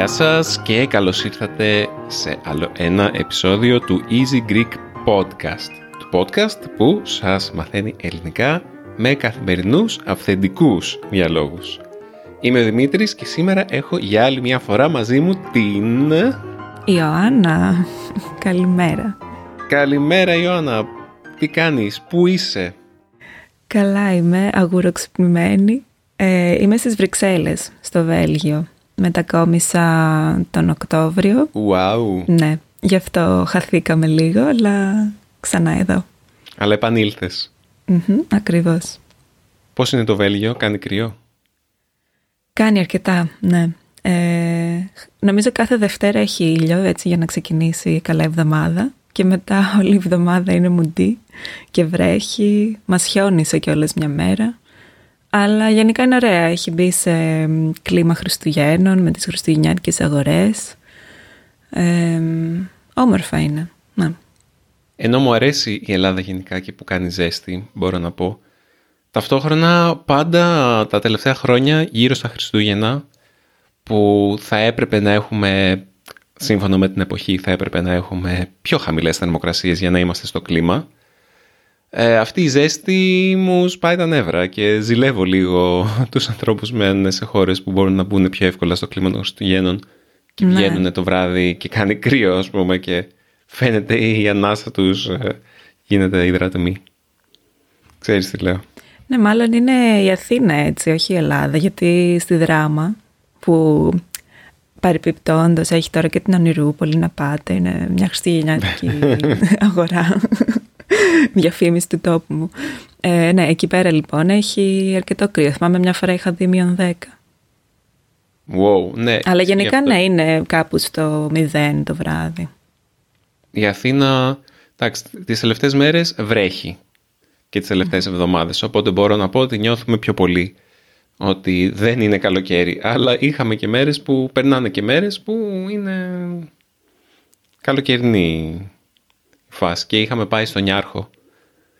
Γεια σας και καλώς ήρθατε σε άλλο ένα επεισόδιο του Easy Greek Podcast. Του podcast που σας μαθαίνει ελληνικά με καθημερινούς αυθεντικούς διαλόγους. Είμαι ο Δημήτρης και σήμερα έχω για άλλη μια φορά μαζί μου την... Ιωάννα, καλημέρα. Καλημέρα Ιωάννα, τι κάνεις, πού είσαι; Καλά είμαι, αγουροξυπνημένη. Ε, είμαι στις Βρυξέλλες, στο Βέλγιο. Μετακόμισα τον Οκτώβριο. Wow. Ναι, γι' αυτό χαθήκαμε λίγο, αλλά ξανά εδώ. Αλλά επανήλθες. Μμμ, ακριβώς. Πώς είναι το Βέλγιο, κάνει κρυό; Κάνει αρκετά, ναι. Ε, νομίζω κάθε Δευτέρα έχει ήλιο, έτσι, για να ξεκινήσει καλά εβδομάδα. Και μετά όλη η εβδομάδα είναι μουντή και βρέχει. Μας χιόνισε κιόλας μια μέρα. Αλλά γενικά είναι ωραία. Έχει μπει σε μ, κλίμα Χριστουγέννων με τις χριστουγεννιάτικες αγορές. Ε, όμορφα είναι. Ναι. Ενώ μου αρέσει η Ελλάδα γενικά και που κάνει ζέστη, μπορώ να πω, ταυτόχρονα πάντα τα τελευταία χρόνια γύρω στα Χριστούγεννα που θα έπρεπε να έχουμε, σύμφωνα με την εποχή, θα έπρεπε να έχουμε πιο χαμηλές θερμοκρασίες για να είμαστε στο κλίμα. Ε, αυτή η ζέστη μου σπάει τα νεύρα και ζηλεύω λίγο τους ανθρώπους μένουν σε χώρες που μπορούν να μπουν πιο εύκολα στο κλίμα των Χριστουγέννων και Ναι. βγαίνουν το βράδυ και κάνει κρύο ας πούμε και φαίνεται η ανάσα τους ε, γίνεται υδρατμή. Ξέρεις τι λέω. Ναι, μάλλον είναι η Αθήνα έτσι, όχι η Ελλάδα, γιατί στη δράμα που παρεπιπτόντως έχει τώρα και την Ονειρούπολη να πάτε, είναι μια χριστουγεννιάτικη αγορά, διαφήμιση του τόπου μου. Ε, ναι, εκεί πέρα λοιπόν έχει αρκετό κρύο. Θυμάμαι μια φορά είχα δει μείον 10. Wow, ναι. Αλλά Γι' γενικά αυτό- ναι, είναι κάπου στο 0 το βράδυ. Η Αθήνα, εντάξει, τις τελευταίες μέρες βρέχει και τις τελευταίες εβδομάδες, οπότε μπορώ να πω ότι νιώθουμε πιο πολύ ότι δεν είναι καλοκαίρι. Αλλά είχαμε και μέρες που περνάνε και μέρες που είναι καλοκαιρινή φάση και είχαμε πάει στο Νιάρχο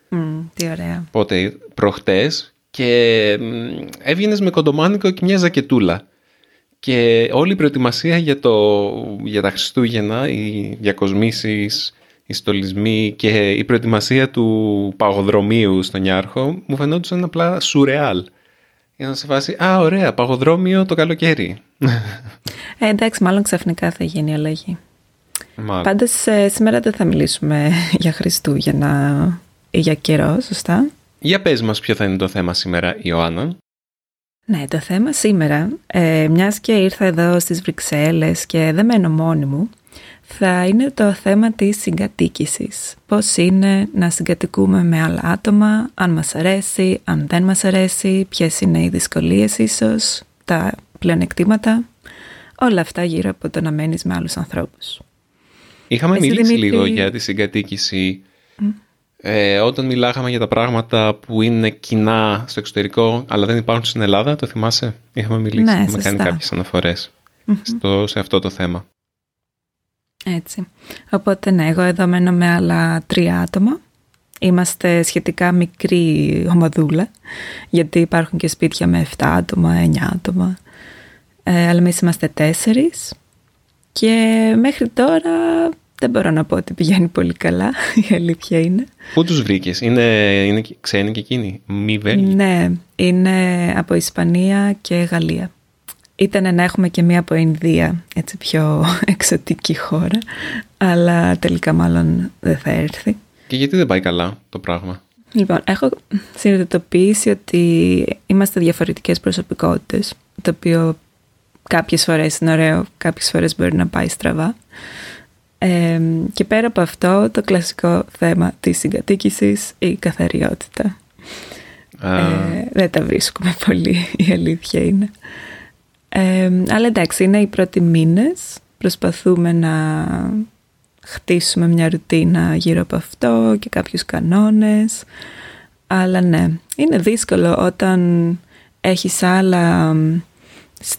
Μμ, τι ωραία. πότε προχτές και μ, έβγαινες με κοντομάνικο και μια ζακετούλα. Και όλη η προετοιμασία για, το, για τα Χριστούγεννα, οι διακοσμήσεις, οι στολισμοί και η προετοιμασία του παγοδρομίου στον Ιάρχο μου φαινόντουσαν απλά σουρεάλ. Για να σε φάση, α, ωραία, παγοδρόμιο το καλοκαίρι. Ε, εντάξει, μάλλον ξαφνικά θα γίνει αλλαγή. Μάλλον. Πάντως ε, σήμερα δεν θα μιλήσουμε για Χριστούγεννα ή για καιρό, σωστά; Για πες μας ποιο θα είναι το θέμα σήμερα, Ιωάννα. Ναι, το θέμα σήμερα, ε, μιας και ήρθα εδώ στις Βρυξέλλες και δεν μένω μόνη μου, θα είναι το θέμα της συγκατοίκησης. Πώς είναι να συγκατοικούμε με άλλα άτομα, αν μας αρέσει, αν δεν μας αρέσει, ποιες είναι οι δυσκολίες ίσως, τα πλεονεκτήματα, όλα αυτά γύρω από το να μένεις με άλλους ανθρώπους. Είχαμε Εσύ, μιλήσει Δημήτρη- λίγο για τη συγκατοίκηση ε, όταν μιλάγαμε για τα πράγματα που είναι κοινά στο εξωτερικό αλλά δεν υπάρχουν στην Ελλάδα, το θυμάσαι; Είχαμε μιλήσει, Ναι, είχαμε σωστά. κάνει κάποιες αναφορές στο, σε αυτό το θέμα. Έτσι. Οπότε ναι, εγώ εδώ μένω με άλλα τρία άτομα. Είμαστε σχετικά μικρή ομαδούλα, γιατί υπάρχουν και σπίτια με 7 άτομα, 9 άτομα. Ε, αλλά εμείς είμαστε τέσσερις και μέχρι τώρα δεν μπορώ να πω ότι πηγαίνει πολύ καλά, η αλήθεια είναι. Πού τους βρήκες; Είναι, είναι και- ξένοι και εκείνοι; Μη Βέλγοι; Ναι, είναι από Ισπανία και Γαλλία. Ήταν να έχουμε και μία από Ινδία, έτσι πιο εξωτική χώρα, αλλά τελικά μάλλον δεν θα έρθει. Και γιατί δεν πάει καλά το πράγμα; Λοιπόν, έχω συνειδητοποιήσει ότι είμαστε διαφορετικές προσωπικότητες, το οποίο κάποιες φορές είναι ωραίο, κάποιες φορές μπορεί να πάει στραβά. Ε, και πέρα από αυτό, το κλασικό θέμα της συγκατοίκησης, η καθαριότητα. Α, Ε, δεν τα βρίσκουμε πολύ, η αλήθεια είναι. Ε, αλλά εντάξει, είναι οι πρώτοι μήνες. Προσπαθούμε να χτίσουμε μια ρουτίνα γύρω από αυτό και κάποιους κανόνες. Αλλά ναι, είναι δύσκολο όταν έχεις άλλα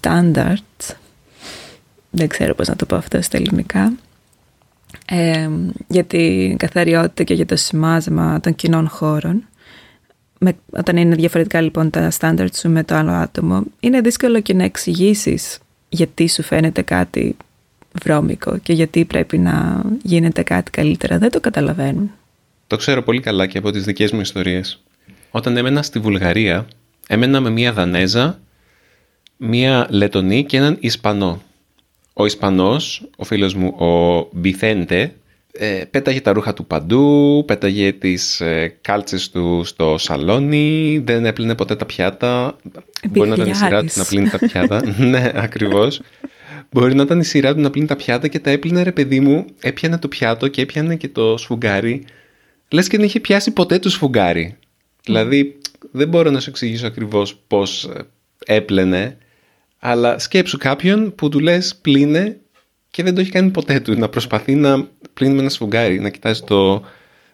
standards, δεν ξέρω πώς να το πω αυτό στα ελληνικά, ε, για την καθαριότητα και για το σημάζεμα των κοινών χώρων. Με, όταν είναι διαφορετικά λοιπόν τα standards σου με το άλλο άτομο, είναι δύσκολο και να εξηγήσεις γιατί σου φαίνεται κάτι βρώμικο και γιατί πρέπει να γίνεται κάτι καλύτερα. Δεν το καταλαβαίνουν. Το ξέρω πολύ καλά και από τις δικές μου ιστορίες. Όταν έμενα στη Βουλγαρία, έμενα με μία Δανέζα, μία Λετονή και έναν Ισπανό. Ο Ισπανός, ο φίλος μου, ο Μπιθέντε, ε, πέταγε τα ρούχα του παντού, πέταγε τις ε, κάλτσες του στο σαλόνι, δεν έπλυνε ποτέ τα πιάτα. Μπορεί να ήταν η σειρά του να πλύνει τα πιάτα. ναι, ακριβώς. Μπορεί να ήταν η σειρά του να πλύνει τα πιάτα και τα έπλυνε ρε παιδί μου, έπιανε το πιάτο και έπιανε και το σφουγγάρι. Λες και δεν είχε πιάσει ποτέ το σφουγγάρι. Δηλαδή δεν μπορώ να σου εξηγήσω ακριβώς πώς ε, έπλαινε, αλλά σκέψου κάποιον που του λες πλύνε και δεν το έχει κάνει ποτέ του. Να προσπαθεί να πλύνει με ένα σφουγγάρι, να κοιτάζει το,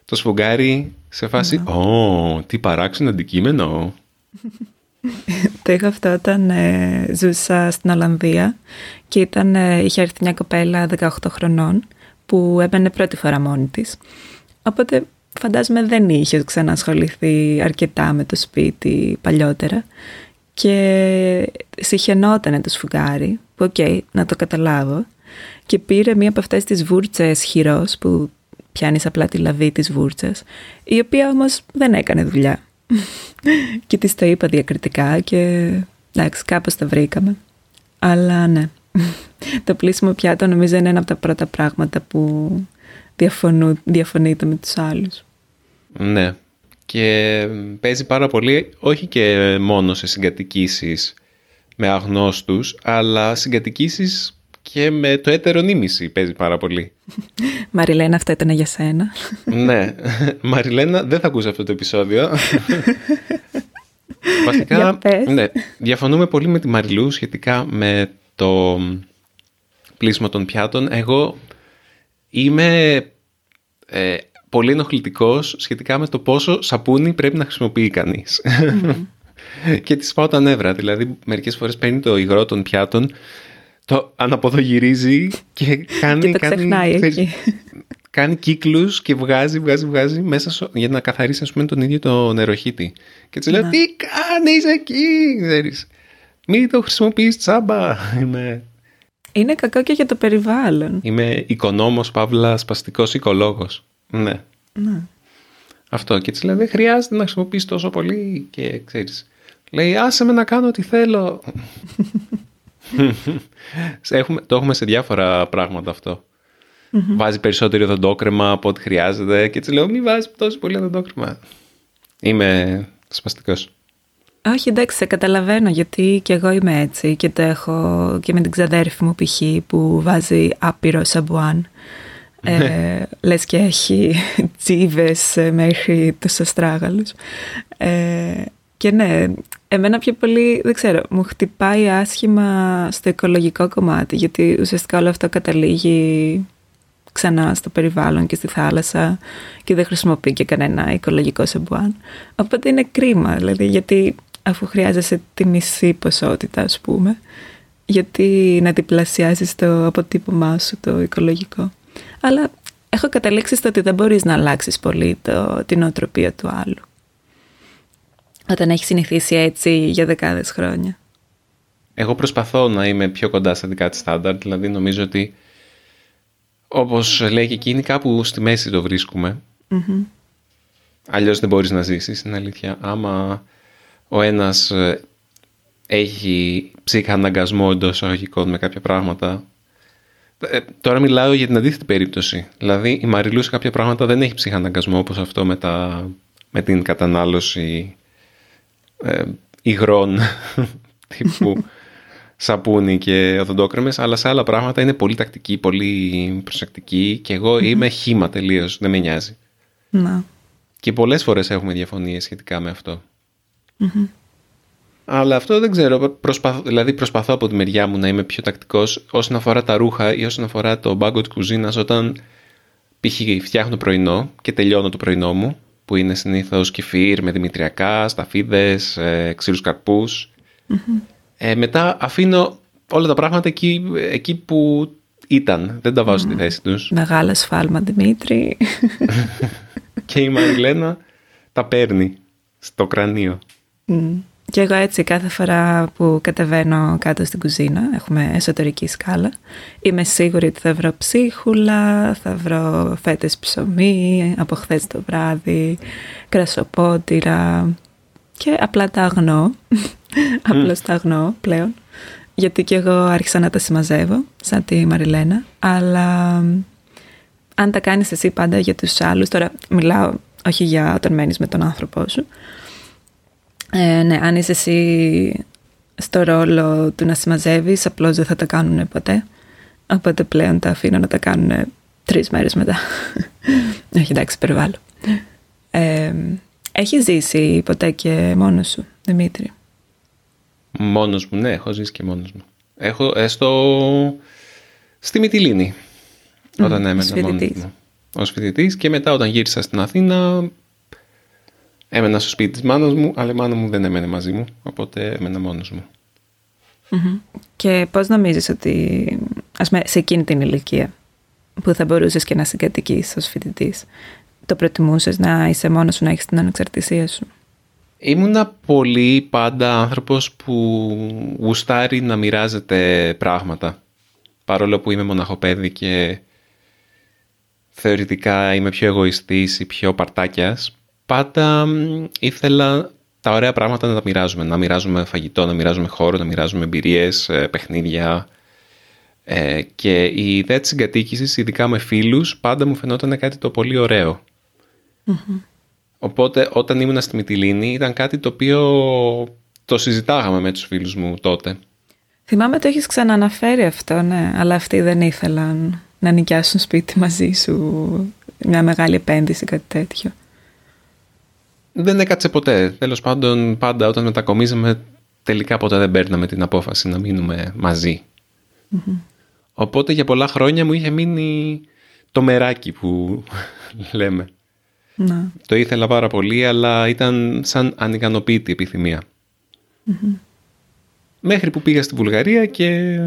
το σφουγγάρι σε φάση «Ω, τι παράξενο αντικείμενο». το είχα αυτό όταν ε, ζούσα στην Ολλανδία και ήταν, ε, είχε έρθει μια κοπέλα 18 χρονών που έμπαινε πρώτη φορά μόνη της. Οπότε φαντάζομαι δεν είχε ξανασχοληθεί αρκετά με το σπίτι παλιότερα και συχαινότανε το σφουγγάρι, που ok, okay, να το καταλάβω, και πήρε μία από αυτές τις βούρτσες χειρός που πιάνεις απλά τη λαβή της βούρτσας, η οποία όμως δεν έκανε δουλειά. και της το είπα διακριτικά και εντάξει κάπως τα βρήκαμε. Αλλά ναι, το πλήσιμο πιάτο νομίζω είναι ένα από τα πρώτα πράγματα που διαφωνείτε με τους άλλους. Ναι. Και παίζει πάρα πολύ, όχι και μόνο σε συγκατοικήσεις με αγνώστους, αλλά συγκατοικήσεις και με το έτερο νήμιση παίζει πάρα πολύ. Μαριλένα, αυτό ήταν για σένα. ναι. Μαριλένα, δεν θα ακούσει αυτό το επεισόδιο. Βασικά, ναι, διαφωνούμε πολύ με τη Μαριλού σχετικά με το πλήσιμο των πιάτων. Εγώ είμαι ε, πολύ ενοχλητικός σχετικά με το πόσο σαπούνι πρέπει να χρησιμοποιεί κανείς. και τη πάω τα νεύρα. Δηλαδή, μερικές φορές παίρνει το υγρό των πιάτων, το αναποδογυρίζει και κάνει. και το κάνει, ξεχνάει εκεί. Κάνει κύκλους και βγάζει, βγάζει, βγάζει μέσα για να καθαρίσει ας πούμε, τον ίδιο το νεροχύτη. Και της λέω, τι κάνεις εκεί, ξέρεις. Μην το χρησιμοποιείς τσάμπα. Είμαι... Είναι κακό και για το περιβάλλον. Είμαι οικονόμος, παύλα, σπαστικός οικολόγος. Ναι. ναι. Αυτό. Και της λέει: Δεν χρειάζεται να χρησιμοποιήσει τόσο πολύ. Και ξέρεις. Λέει: Άσε με να κάνω ό,τι θέλω. έχουμε, το έχουμε σε διάφορα πράγματα αυτό. Βάζει περισσότερο οδοντόκρεμα από ό,τι χρειάζεται. Και της λέω: Μην βάζεις τόσο πολύ οδοντόκρεμα. Είμαι σπαστικό. Όχι, εντάξει, σε καταλαβαίνω γιατί και εγώ είμαι έτσι και το έχω και με την ξαδέρφη μου π.χ. που βάζει άπειρο σαμπουάν. Ε, ναι. λες και έχει τσίβες μέχρι τους αστράγαλους. Ε, και ναι, εμένα πιο πολύ, δεν ξέρω, μου χτυπάει άσχημα στο οικολογικό κομμάτι, γιατί ουσιαστικά όλο αυτό καταλήγει ξανά στο περιβάλλον και στη θάλασσα και δεν χρησιμοποιεί και κανένα οικολογικό σεμπουάν. Οπότε είναι κρίμα, δηλαδή, γιατί αφού χρειάζεσαι τη μισή ποσότητα, ας πούμε, γιατί να διπλασιάσεις το αποτύπωμά σου το οικολογικό. Αλλά έχω καταλήξει στο ότι δεν μπορείς να αλλάξεις πολύ το, την οτροπία του άλλου. Όταν έχει συνηθίσει έτσι για δεκάδες χρόνια. Εγώ προσπαθώ να είμαι πιο κοντά στα δικά της στάνταρ, δηλαδή νομίζω ότι όπως λέει και εκείνη κάπου στη μέση το βρίσκουμε. Mm-hmm. Αλλιώς δεν μπορείς να ζήσεις, είναι αλήθεια. Άμα ο ένας ε, έχει ψυχαναγκασμό εντός εισαγωγικών με κάποια πράγματα ε, τώρα μιλάω για την αντίθετη περίπτωση. Δηλαδή η Μαριλούς σε κάποια πράγματα δεν έχει ψυχαναγκασμό όπως αυτό με, τα, με την κατανάλωση ε, υγρών τύπου σαπούνι και οδοντόκρεμες, αλλά σε άλλα πράγματα είναι πολύ τακτική, πολύ προσεκτική και εγώ είμαι χήμα τελείως, δεν με νοιάζει. Να. Και πολλές φορές έχουμε διαφωνίες σχετικά με αυτο αλλά αυτό δεν ξέρω. Προσπαθώ, δηλαδή προσπαθώ από τη μεριά μου να είμαι πιο τακτικός όσον αφορά τα ρούχα ή όσον αφορά το μπάγκο της κουζίνας όταν π.χ. φτιάχνω πρωινό και τελειώνω το πρωινό μου που είναι συνήθως κεφίρ με δημητριακά, σταφίδες, ε, ξύλους καρπούς. Ε, μετά αφήνω όλα τα πράγματα εκεί, εκεί που ήταν. Δεν τα βάζω στη θέση τους. Μεγάλο σφάλμα, Δημήτρη. και η Μαριλένα τα παίρνει στο κρανίο. Και εγώ έτσι κάθε φορά που κατεβαίνω κάτω στην κουζίνα, έχουμε εσωτερική σκάλα, είμαι σίγουρη ότι θα βρω ψίχουλα, θα βρω φέτες ψωμί από χθες το βράδυ, κρασοπότηρα και απλά τα αγνώ, απλώς τα αγνώ πλέον, γιατί και εγώ άρχισα να τα συμμαζεύω, σαν τη Μαριλένα, αλλά αν τα κάνεις εσύ πάντα για τους άλλους, τώρα μιλάω όχι για όταν μένεις με τον άνθρωπό σου, ε, ναι, αν είσαι εσύ στο ρόλο του να συμμαζεύεις, απλώς δεν θα τα κάνουν ποτέ. Οπότε πλέον τα αφήνω να τα κάνουν τρεις μέρες μετά. Όχι, εντάξει, περιβάλλω. Ε, έχεις ζήσει ποτέ και μόνος σου, Δημήτρη; Μόνος μου, ναι, έχω ζήσει και μόνος μου. Έχω έστω στη Μυτιλίνη, όταν έμενα μόνος μου. Ως φοιτητής και μετά όταν γύρισα στην Αθήνα Έμενα στο σπίτι της μάνας μου, αλλά η μάνα μου δεν έμενε μαζί μου, οπότε έμενα μόνος μου. Και πώς νομίζεις ότι, ας πούμε, σε εκείνη την ηλικία που θα μπορούσες και να συγκατοικείς ως φοιτητής, το προτιμούσες να είσαι μόνος σου, να έχεις την ανεξαρτησία σου; Ήμουνα πολύ πάντα άνθρωπος που γουστάρει να μοιράζεται πράγματα. Παρόλο που είμαι μοναχοπέδι και θεωρητικά είμαι πιο εγωιστής ή πιο παρτάκιας, πάντα ήθελα τα ωραία πράγματα να τα μοιράζουμε. Να μοιράζουμε φαγητό, να μοιράζουμε χώρο, να μοιράζουμε εμπειρίες, ε, παιχνίδια. Ε, και η ιδέα της συγκατοίκησης, ειδικά με φίλους, πάντα μου φαινόταν κάτι το πολύ Οπότε όταν ήμουν στη Μυτιλίνη ήταν κάτι το οποίο το συζητάγαμε με τους φίλους μου τότε. Θυμάμαι το έχεις ξαναναφέρει αυτό, ναι, αλλά αυτοί δεν ήθελαν να νοικιάσουν σπίτι μαζί σου, μια μεγάλη επένδυση, κάτι τέτοιο δεν έκατσε ποτέ. Τέλος πάντων, πάντα όταν μετακομίζαμε, τελικά ποτέ δεν παίρναμε την απόφαση να μείνουμε Οπότε για πολλά χρόνια μου είχε μείνει το μεράκι που λέμε. Να. Το ήθελα πάρα πολύ, αλλά ήταν σαν ανικανοποίητη επιθυμία. Μέχρι που πήγα στη Βουλγαρία και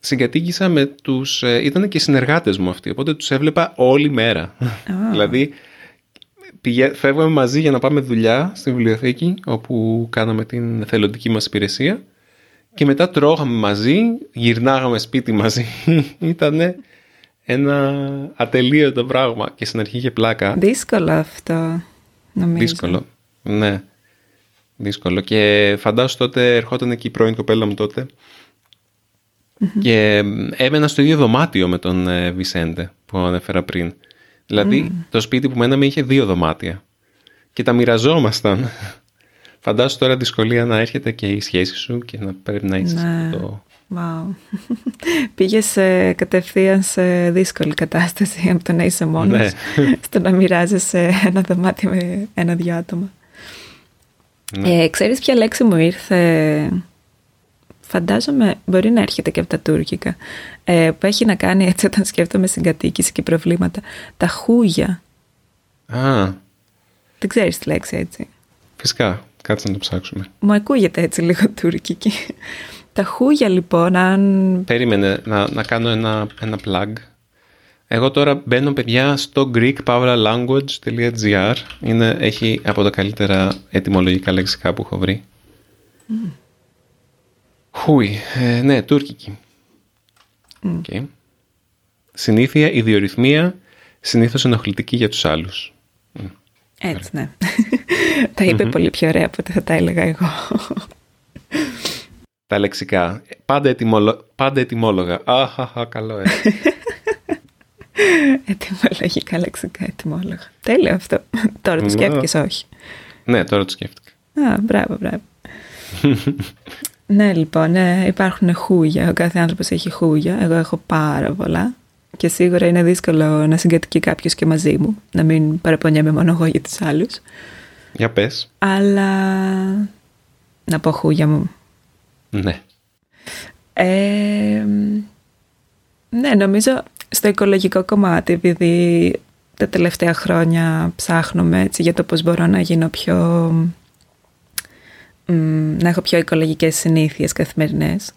συγκατοίκησα με τους... Ε, ήταν και συνεργάτες μου αυτοί, οπότε τους έβλεπα όλη μέρα. δηλαδή πηγα... φεύγαμε μαζί για να πάμε δουλειά στη βιβλιοθήκη όπου κάναμε την θελοντική μας υπηρεσία και μετά τρώγαμε μαζί, γυρνάγαμε σπίτι μαζί. Ήτανε ένα ατελείωτο πράγμα και στην αρχή είχε πλάκα. Δύσκολο αυτό, νομίζω. Δύσκολο, ναι. Δύσκολο. Και φαντάσου τότε ερχόταν εκεί η πρώην κοπέλα μου τοτε και έμενα στο ίδιο δωμάτιο με τον ε, Βισέντε που ανέφερα πριν. Δηλαδή, το σπίτι που μέναμε είχε δύο δωμάτια και τα μοιραζόμασταν. Φαντάσου τώρα δυσκολία να έρχεται και η σχέση σου και να πρέπει να είσαι ναι. το... Wow. Πήγες κατευθείαν σε δύσκολη κατάσταση από το να είσαι μόνος ναι. στο να μοιράζεσαι ένα δωμάτιο με ένα-δυο άτομα. Ναι. Ε, ξέρεις ποια λέξη μου ήρθε φαντάζομαι μπορεί να έρχεται και από τα τουρκικά, ε, που έχει να κάνει έτσι όταν σκέφτομαι συγκατοίκηση και προβλήματα. Τα χούγια. Α. Δεν ξέρεις τη λέξη έτσι. Φυσικά. Κάτσε να το ψάξουμε. Μου ακούγεται έτσι λίγο τουρκική. Τα χούγια λοιπόν, αν... Περίμενε να, να κάνω ένα, ένα plug. Εγώ τώρα μπαίνω παιδιά στο greekpavlalanguage.gr Είναι, έχει από τα καλύτερα ετοιμολογικά λεξικά που έχω βρει. Χούι. Ε, ναι, τουρκική. Mm. Okay. Συνήθεια, ιδιορυθμία, συνήθως ενοχλητική για τους άλλους. Έτσι, ναι. τα είπε πολύ πιο ωραία από ό,τι θα τα έλεγα εγώ. τα λεξικά. Πάντα, ετοιμολο... Πάντα ετοιμόλογα. Αχαχα, καλό έτσι. Ετοιμολογικά λεξικά ετοιμόλογα. Τέλειο αυτό. τώρα το σκέφτηκες όχι. Ναι, τώρα το σκέφτηκα. Α, μπράβο, μπράβο. Ναι, λοιπόν, ναι, υπάρχουν χούγια. Ο κάθε άνθρωπος έχει χούγια. Εγώ έχω πάρα πολλά. Και σίγουρα είναι δύσκολο να συγκατοικεί κάποιος και μαζί μου. Να μην παραπονιέμαι μόνο εγώ για τους άλλους. Για πες. Αλλά. Να πω χούγια μου. Ναι. Ε, ναι, νομίζω στο οικολογικό κομμάτι, επειδή τα τελευταία χρόνια ψάχνουμε έτσι, για το πώς μπορώ να γίνω πιο να έχω πιο οικολογικές συνήθειες καθημερινές.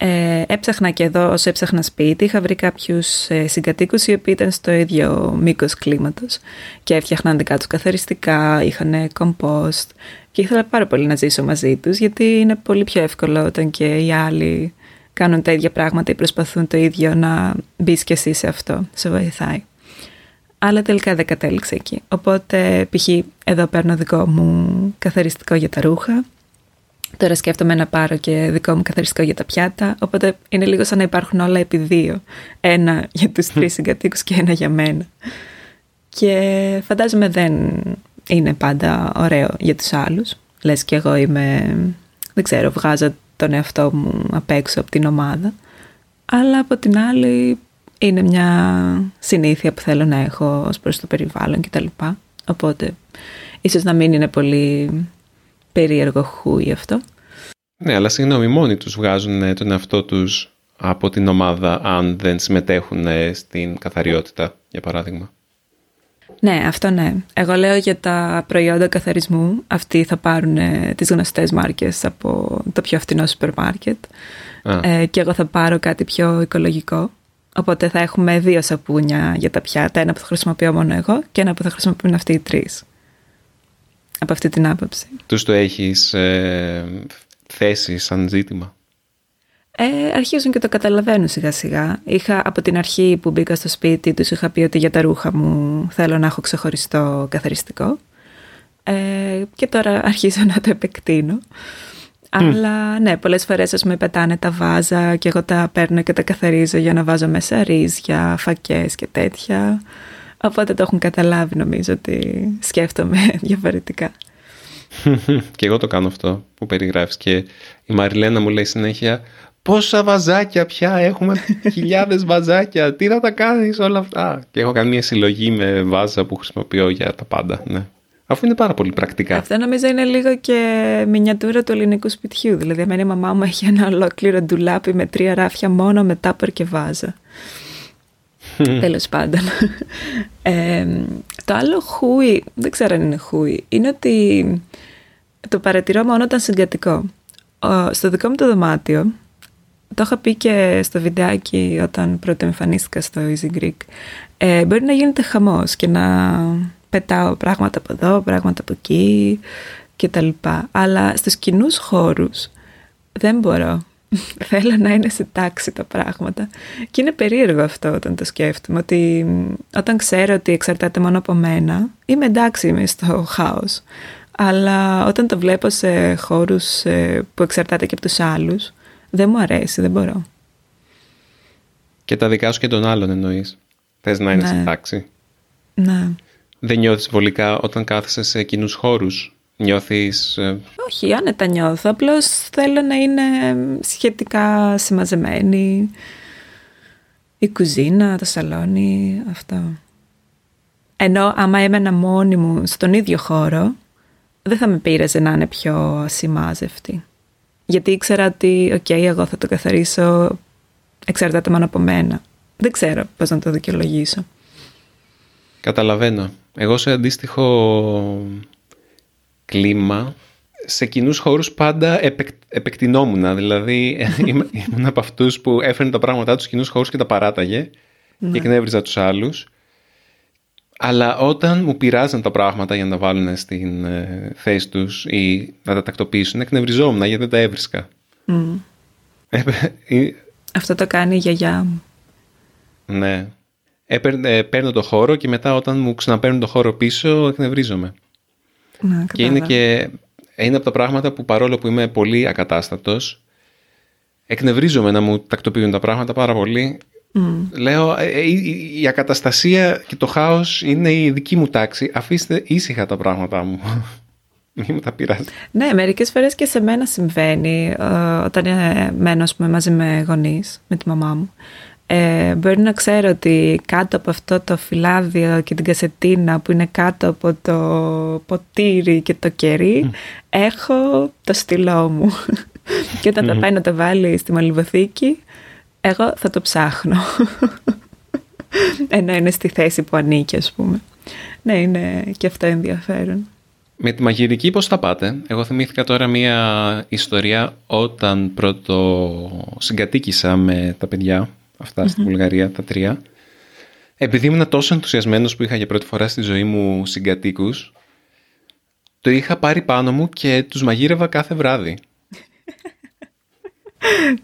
Ε, έψαχνα και εδώ όσο έψαχνα σπίτι, είχα βρει κάποιους ε, συγκατοίκους οι οποίοι ήταν στο ίδιο μήκος κλίματος και έφτιαχναν δικά τους καθαριστικά, είχαν κομπόστ και ήθελα πάρα πολύ να ζήσω μαζί τους γιατί είναι πολύ πιο εύκολο όταν και οι άλλοι κάνουν τα ίδια πράγματα ή προσπαθούν το ίδιο να μπεις και εσύ σε αυτό, σε βοηθάει. Αλλά τελικά δεν κατέληξε εκεί. Οπότε π.χ. εδώ παίρνω δικό μου καθαριστικό για τα ρούχα Τώρα σκέφτομαι να πάρω και δικό μου καθαριστικό για τα πιάτα, οπότε είναι λίγο σαν να υπάρχουν όλα επί δύο. Ένα για τους τρεις συγκατοίκους και ένα για μένα. Και φαντάζομαι δεν είναι πάντα ωραίο για τους άλλους. Λες και εγώ είμαι, δεν ξέρω, βγάζω τον εαυτό μου απ' έξω από την ομάδα. Αλλά από την άλλη είναι μια συνήθεια που θέλω να έχω ως προς το περιβάλλον κτλ. Οπότε ίσως να μην είναι πολύ περίεργο χούι αυτό. Ναι, αλλά συγγνώμη, μόνοι τους βγάζουν ε, τον εαυτό τους από την ομάδα αν δεν συμμετέχουν ε, στην καθαριότητα, για παράδειγμα. Ναι, αυτό ναι. Εγώ λέω για τα προϊόντα καθαρισμού. Αυτοί θα πάρουν ε, τις γνωστές μάρκες από το πιο φθηνό σούπερ μάρκετ. Ε, και εγώ θα πάρω κάτι πιο οικολογικό. Οπότε θα έχουμε δύο σαπούνια για τα πιάτα. Ένα που θα χρησιμοποιώ μόνο εγώ και ένα που θα χρησιμοποιούν αυτοί οι τρεις από αυτή την άποψη. Τους το έχεις ε, θέσει σαν ζήτημα; Ε, αρχίζουν και το καταλαβαίνουν σιγά σιγά. Είχα από την αρχή που μπήκα στο σπίτι τους είχα πει ότι για τα ρούχα μου θέλω να έχω ξεχωριστό καθαριστικό. Ε, και τώρα αρχίζω να το επεκτείνω. Αλλά ναι, πολλές φορές ας με πετάνε τα βάζα και εγώ τα παίρνω και τα καθαρίζω για να βάζω μέσα ρύζια, φακές και τέτοια. Οπότε το έχουν καταλάβει νομίζω ότι σκέφτομαι διαφορετικά. και εγώ το κάνω αυτό που περιγράφεις και η Μαριλένα μου λέει συνέχεια πόσα βαζάκια πια έχουμε χιλιάδες βαζάκια τι θα τα κάνεις όλα αυτά και έχω κάνει μια συλλογή με βάζα που χρησιμοποιώ για τα πάντα ναι. Αφού είναι πάρα πολύ πρακτικά. Αυτό νομίζω είναι λίγο και μινιατούρα του ελληνικού σπιτιού. Δηλαδή, εμένα η μαμά μου έχει ένα ολόκληρο ντουλάπι με τρία ράφια μόνο με τάπερ και βάζα. Τέλος πάντων. Ε, το άλλο χούι, δεν ξέρω αν είναι χούι, είναι ότι το παρατηρώ μόνο όταν συγκατοικώ. Στο δικό μου το δωμάτιο, το είχα πει και στο βιντεάκι όταν πρώτο εμφανίστηκα στο Easy Greek, ε, μπορεί να γίνεται χαμός και να πετάω πράγματα από εδώ, πράγματα από εκεί και τα λοιπά. Αλλά στους κοινούς χώρους δεν μπορώ. Θέλω να είναι σε τάξη τα πράγματα. Και είναι περίεργο αυτό όταν το σκέφτομαι, ότι όταν ξέρω ότι εξαρτάται μόνο από μένα, είμαι εντάξει είμαι στο χάος. Αλλά όταν το βλέπω σε χώρους ε, που εξαρτάται και από τους άλλους, δεν μου αρέσει, δεν μπορώ. Και τα δικά σου και των άλλων εννοείς. Θες να είναι σε ναι. τάξη; Ναι. Δεν νιώθεις βολικά όταν κάθεσαι σε κοινούς χώρους; Νιώθεις... Ε, Όχι, άνετα νιώθω. Απλώς θέλω να είναι σχετικά συμμαζεμένη. Η κουζίνα, το σαλόνι, αυτό. Ενώ άμα έμενα μόνη μου στον ίδιο χώρο, δεν θα με πείραζε να είναι πιο ασημάζευτη. Γιατί ήξερα ότι, οκ, εγώ θα το καθαρίσω, εξαρτάται μόνο από μένα. Δεν ξέρω πώς να το δικαιολογήσω. Καταλαβαίνω. Εγώ σε αντίστοιχο κλίμα σε κοινούς χώρους πάντα επεκ, επεκτεινόμουν. Δηλαδή, ήμουν από αυτούς που έφερνε τα πράγματά τους στους κοινούς χώρους και τα παράταγε ναι. και εκνεύριζα τους άλλους. Αλλά όταν μου πειράζαν τα πράγματα για να βάλουν στην ε, θέση τους ή να τα τακτοποιήσουν, εκνευριζόμουν γιατί δεν τα έβρισκα. Ε, Αυτό το κάνει η γιαγιά μου. Ναι. Ε, παίρνω το χώρο και μετά όταν μου ξαναπαίρνουν το χώρο πίσω εκνευρίζομαι. Ναι, και είναι και είναι από τα πράγματα που παρόλο που είμαι πολύ ακατάστατος, εκνευρίζομαι να μου τακτοποιούν τα πράγματα πάρα πολύ. Λέω, ε, ε, η, ακαταστασία και το χάος είναι η δική μου τάξη. Αφήστε ήσυχα τα πράγματά μου. Μην μου τα πειράζει. Ναι, μερικές φορές και σε μένα συμβαίνει ε, όταν μένω μαζί με γονείς, με τη μαμά μου ε, μπορεί να ξέρω ότι κάτω από αυτό το φυλάδιο και την κασετίνα που είναι κάτω από το ποτήρι και το κερί έχω το στυλό μου. Και όταν mm. πάει να το βάλει στη μαλλιβοθήκη εγώ θα το ψάχνω. Ενώ είναι στη θέση που ανήκει ας πούμε. Ναι είναι και αυτό ενδιαφέρον. Με τη μαγειρική πώς θα πάτε; Εγώ θυμήθηκα τώρα μία ιστορία όταν πρώτο συγκατοίκησα με τα παιδιά αυτά στη Βουλγαρία, τα τρία. Επειδή ήμουν τόσο ενθουσιασμένος που είχα για πρώτη φορά στη ζωή μου συγκατοίκους, το είχα πάρει πάνω μου και τους μαγείρευα κάθε βράδυ.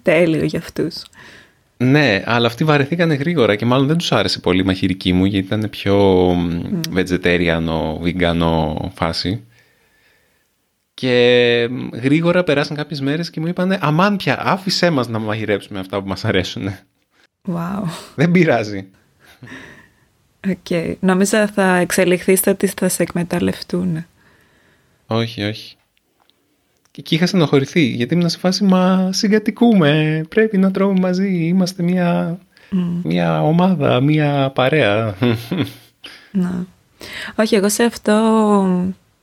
Τέλειο για αυτούς. Ναι, αλλά αυτοί βαρεθήκανε γρήγορα και μάλλον δεν τους άρεσε πολύ η μαχηρική μου γιατί ήταν πιο mm. vegetarian, vegan φάση. Και γρήγορα περάσαν κάποιες μέρες και μου είπανε «Αμάν πια, άφησέ μας να μαγειρέψουμε αυτά που μας αρέσουν». Wow. Δεν πειράζει. Okay. Νόμιζα θα εξελιχθεί στο ότι θα σε εκμεταλλευτούν. Όχι, όχι. Και εκεί είχα στενοχωρηθεί, γιατί ήμουν σε φάση «Μα συγκατοικούμε, πρέπει να τρώμε μαζί, είμαστε μια, μια ομάδα, μια παρέα». Να. Όχι, εγώ σε αυτό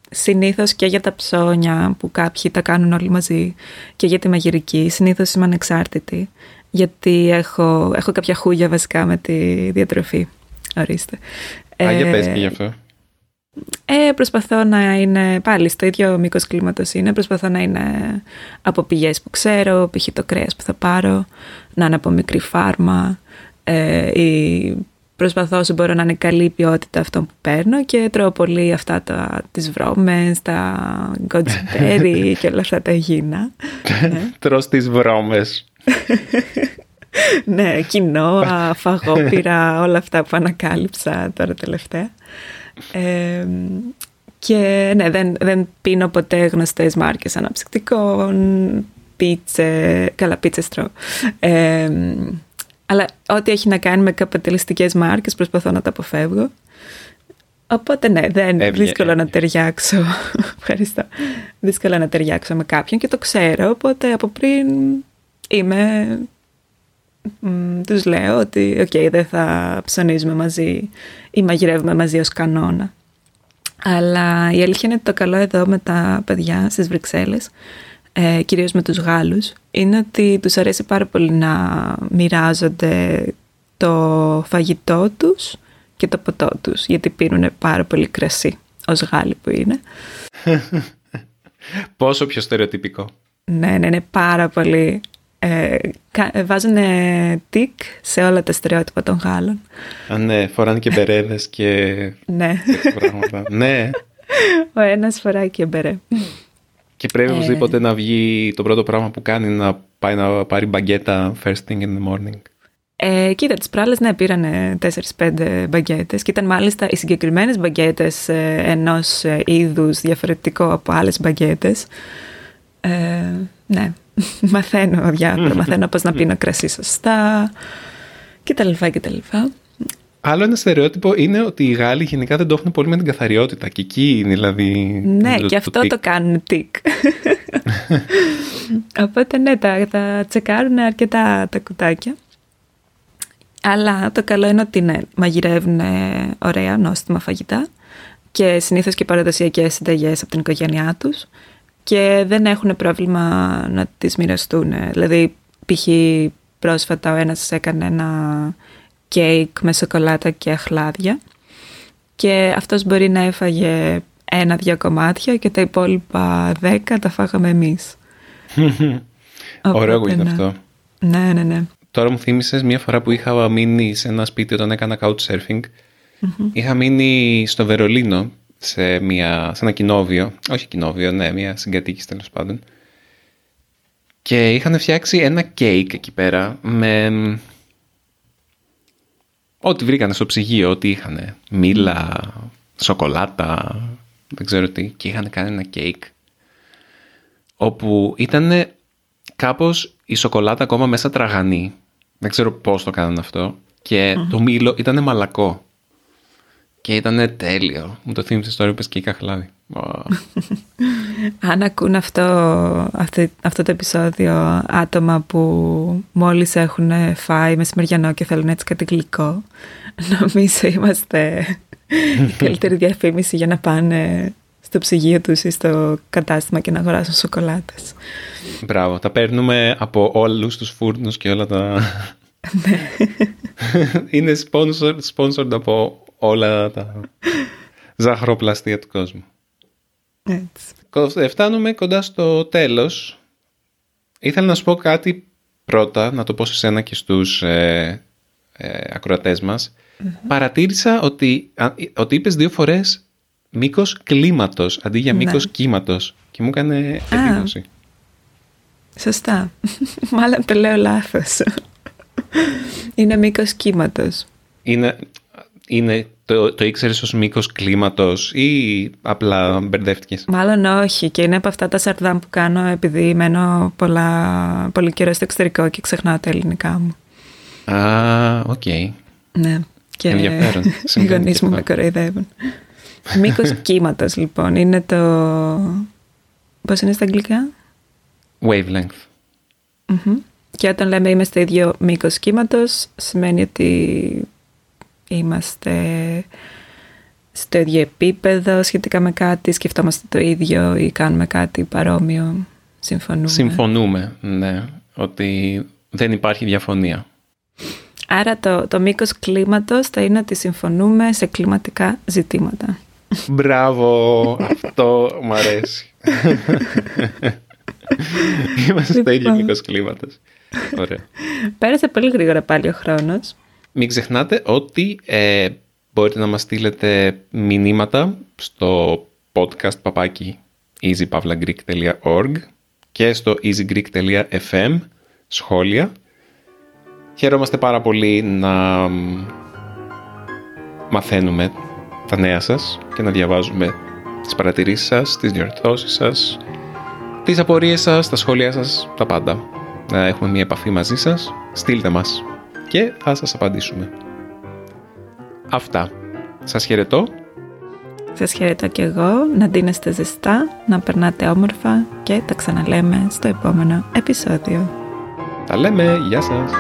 συνήθως και για τα ψώνια που κάποιοι τα κάνουν όλοι μαζί και για τη μαγειρική, συνήθως είμαι ανεξάρτητη, γιατί έχω, έχω κάποια χούγια βασικά με τη διατροφή. Ορίστε. Α, για πες και γι' αυτό. Ε, προσπαθώ να είναι πάλι στο ίδιο μήκος κλίματος είναι. Προσπαθώ να είναι από πηγές που ξέρω, π.χ. το κρέας που θα πάρω, να είναι από μικρή φάρμα. Ε, ή προσπαθώ όσο μπορώ να είναι καλή ποιότητα αυτό που παίρνω και τρώω πολύ αυτά τα, τις βρώμες, τα γκοτζιμπέρι και όλα αυτά τα υγιεινά. ναι. Τρως τις βρώμες. ναι, κοινό, φαγόπυρα, όλα αυτά που ανακάλυψα τώρα τελευταία και ναι, δεν, δεν πίνω ποτέ γνωστές μάρκες αναψυκτικών, πίτσες, καλά πίτσες τρώω. αλλά ό,τι έχει να κάνει με καπιταλιστικές μάρκες προσπαθώ να τα αποφεύγω. Οπότε ναι, δεν είναι δύσκολο να ταιριάξω. Ευχαριστώ. Δύσκολο να ταιριάξω με κάποιον και το ξέρω, οπότε από πριν είμαι τους λέω ότι οκ, δεν θα ψωνίζουμε μαζί ή μαγειρεύουμε μαζί ως κανόνα. Αλλά η αλήθεια είναι ότι το καλό εδώ με τα παιδιά στις Βρυξέλλες, ε, κυρίως με τους Γάλλους, είναι ότι τους αρέσει πάρα πολύ να μοιράζονται το φαγητό τους και το ποτό τους, γιατί πίνουν πάρα πολύ κρασί, ως Γάλλοι που είναι. Πόσο πιο στερεοτυπικό. Ναι, ναι, είναι πάρα πολύ ε, ε, βάζουν τικ σε όλα τα στερεότυπα των Γάλλων. Α, ναι, φοράνε και μπερέδε και. ναι. ναι. Ο ένας φοράει και μπερέ. Και πρέπει οπωσδήποτε να βγει το πρώτο πράγμα που κάνει να πάει να πάρει μπαγκέτα first thing in the morning. Ε, κοίτα, τις προάλλε ναι, πήραν 4-5 μπαγκέτες και ήταν μάλιστα οι συγκεκριμένες μπαγκέτες ε, ενός ε, είδους διαφορετικό από άλλες μπαγκέτες. Ε, ναι, μαθαίνω διάφορα, μαθαίνω πώς να πίνω κρασί σωστά και τα λοιπά και τα λοιπά. Άλλο ένα στερεότυπο είναι ότι οι Γάλλοι γενικά δεν το έχουν πολύ με την καθαριότητα και εκεί είναι δηλαδή... Ναι, και αυτό το, κάνουν τικ. Οπότε ναι, τα, τα τσεκάρουν αρκετά τα κουτάκια. Αλλά το καλό είναι ότι ναι, μαγειρεύουν ωραία, νόστιμα φαγητά και συνήθως και παραδοσιακές συνταγές από την οικογένειά τους και δεν έχουν πρόβλημα να τις μοιραστούν. Δηλαδή, π.χ. πρόσφατα ο ένας έκανε ένα κέικ με σοκολάτα και αχλάδια και αυτός μπορεί να έφαγε ένα-δυο κομμάτια και τα υπόλοιπα δέκα τα φάγαμε εμείς. Ωραίο είναι ναι. αυτό. Ναι, ναι, ναι. Τώρα μου θύμισες μια φορά που είχα μείνει σε ένα σπίτι όταν έκανα couchsurfing. Είχα μείνει στο Βερολίνο σε, μια, σε ένα κοινόβιο, όχι κοινόβιο, ναι, μια συγκατοίκηση τέλος πάντων. Και είχαν φτιάξει ένα κέικ εκεί πέρα με ό,τι βρήκανε στο ψυγείο, ό,τι είχαν. Μήλα, σοκολάτα, δεν ξέρω τι. Και είχαν κάνει ένα κέικ όπου ήταν κάπως η σοκολάτα ακόμα μέσα τραγανή. Δεν ξέρω πώς το κάνανε αυτό. Και το μήλο ήταν μαλακό. Και ήταν τέλειο. Μου το θύμισε τώρα, είπες και η καχλάδι. Αν ακούν αυτό, αυτό, το επεισόδιο άτομα που μόλις έχουν φάει μεσημεριανό και θέλουν έτσι κάτι γλυκό, νομίζω είμαστε η καλύτερη διαφήμιση για να πάνε στο ψυγείο τους ή στο κατάστημα και να αγοράσουν σοκολάτες. Μπράβο, τα παίρνουμε από όλους τους φούρνους και όλα τα... Ναι. Είναι sponsored, sponsored από όλα τα ζαχαροπλαστεία του κόσμου. Έτσι. Φτάνουμε κοντά στο τέλος. Ήθελα να σου πω κάτι πρώτα, να το πω σε σένα και στους ε, ε, ακροατές μας. Παρατήρησα ότι, ότι είπες δύο φορές μήκος κλίματος αντί για ναι. μήκος κύματος και μου έκανε εντύπωση. Σωστά. Μάλλον το λέω λάθος. Είναι μήκος κύματος. Είναι, είναι το, το ήξερες ως μήκος κλίματος ή απλά μπερδεύτηκες; Μάλλον όχι. Και είναι από αυτά τα σαρδάμ που κάνω επειδή μένω πολλά, πολύ καιρό στο εξωτερικό και ξεχνάω τα ελληνικά μου. Α, οκ. Ναι. Και Ενδιαφέρον. οι γονείς μου με κοροϊδεύουν. Μήκος κύματος, λοιπόν. Είναι το. Πώς είναι στα αγγλικά; Wavelength. Και όταν λέμε είμαστε ίδιο μήκος κύματος, σημαίνει ότι είμαστε στο ίδιο επίπεδο σχετικά με κάτι, σκεφτόμαστε το ίδιο ή κάνουμε κάτι παρόμοιο. Συμφωνούμε. Συμφωνούμε, ναι. Ότι δεν υπάρχει διαφωνία. Άρα το, το μήκος κλίματος θα είναι ότι συμφωνούμε σε κλιματικά ζητήματα. Μπράβο, αυτό μου αρέσει. Είμαστε στο ίδιο λοιπόν. μήκος κλίματος. Ωραία. Πέρασε πολύ γρήγορα πάλι ο χρόνος. Μην ξεχνάτε ότι ε, μπορείτε να μας στείλετε μηνύματα στο podcast παπάκι easypavlagreek.org και στο easygreek.fm σχόλια. Χαίρομαστε πάρα πολύ να μαθαίνουμε τα νέα σας και να διαβάζουμε τις παρατηρήσεις σας, τις διορθώσεις σας, τις απορίες σας, τα σχόλια σας, τα πάντα. Να έχουμε μια επαφή μαζί σας. Στείλτε μας και θα σας απαντήσουμε. Αυτά. Σας χαιρετώ. Σας χαιρετώ και εγώ. Να δίνεστε ζεστά, να περνάτε όμορφα και τα ξαναλέμε στο επόμενο επεισόδιο. Τα λέμε. Γεια σας.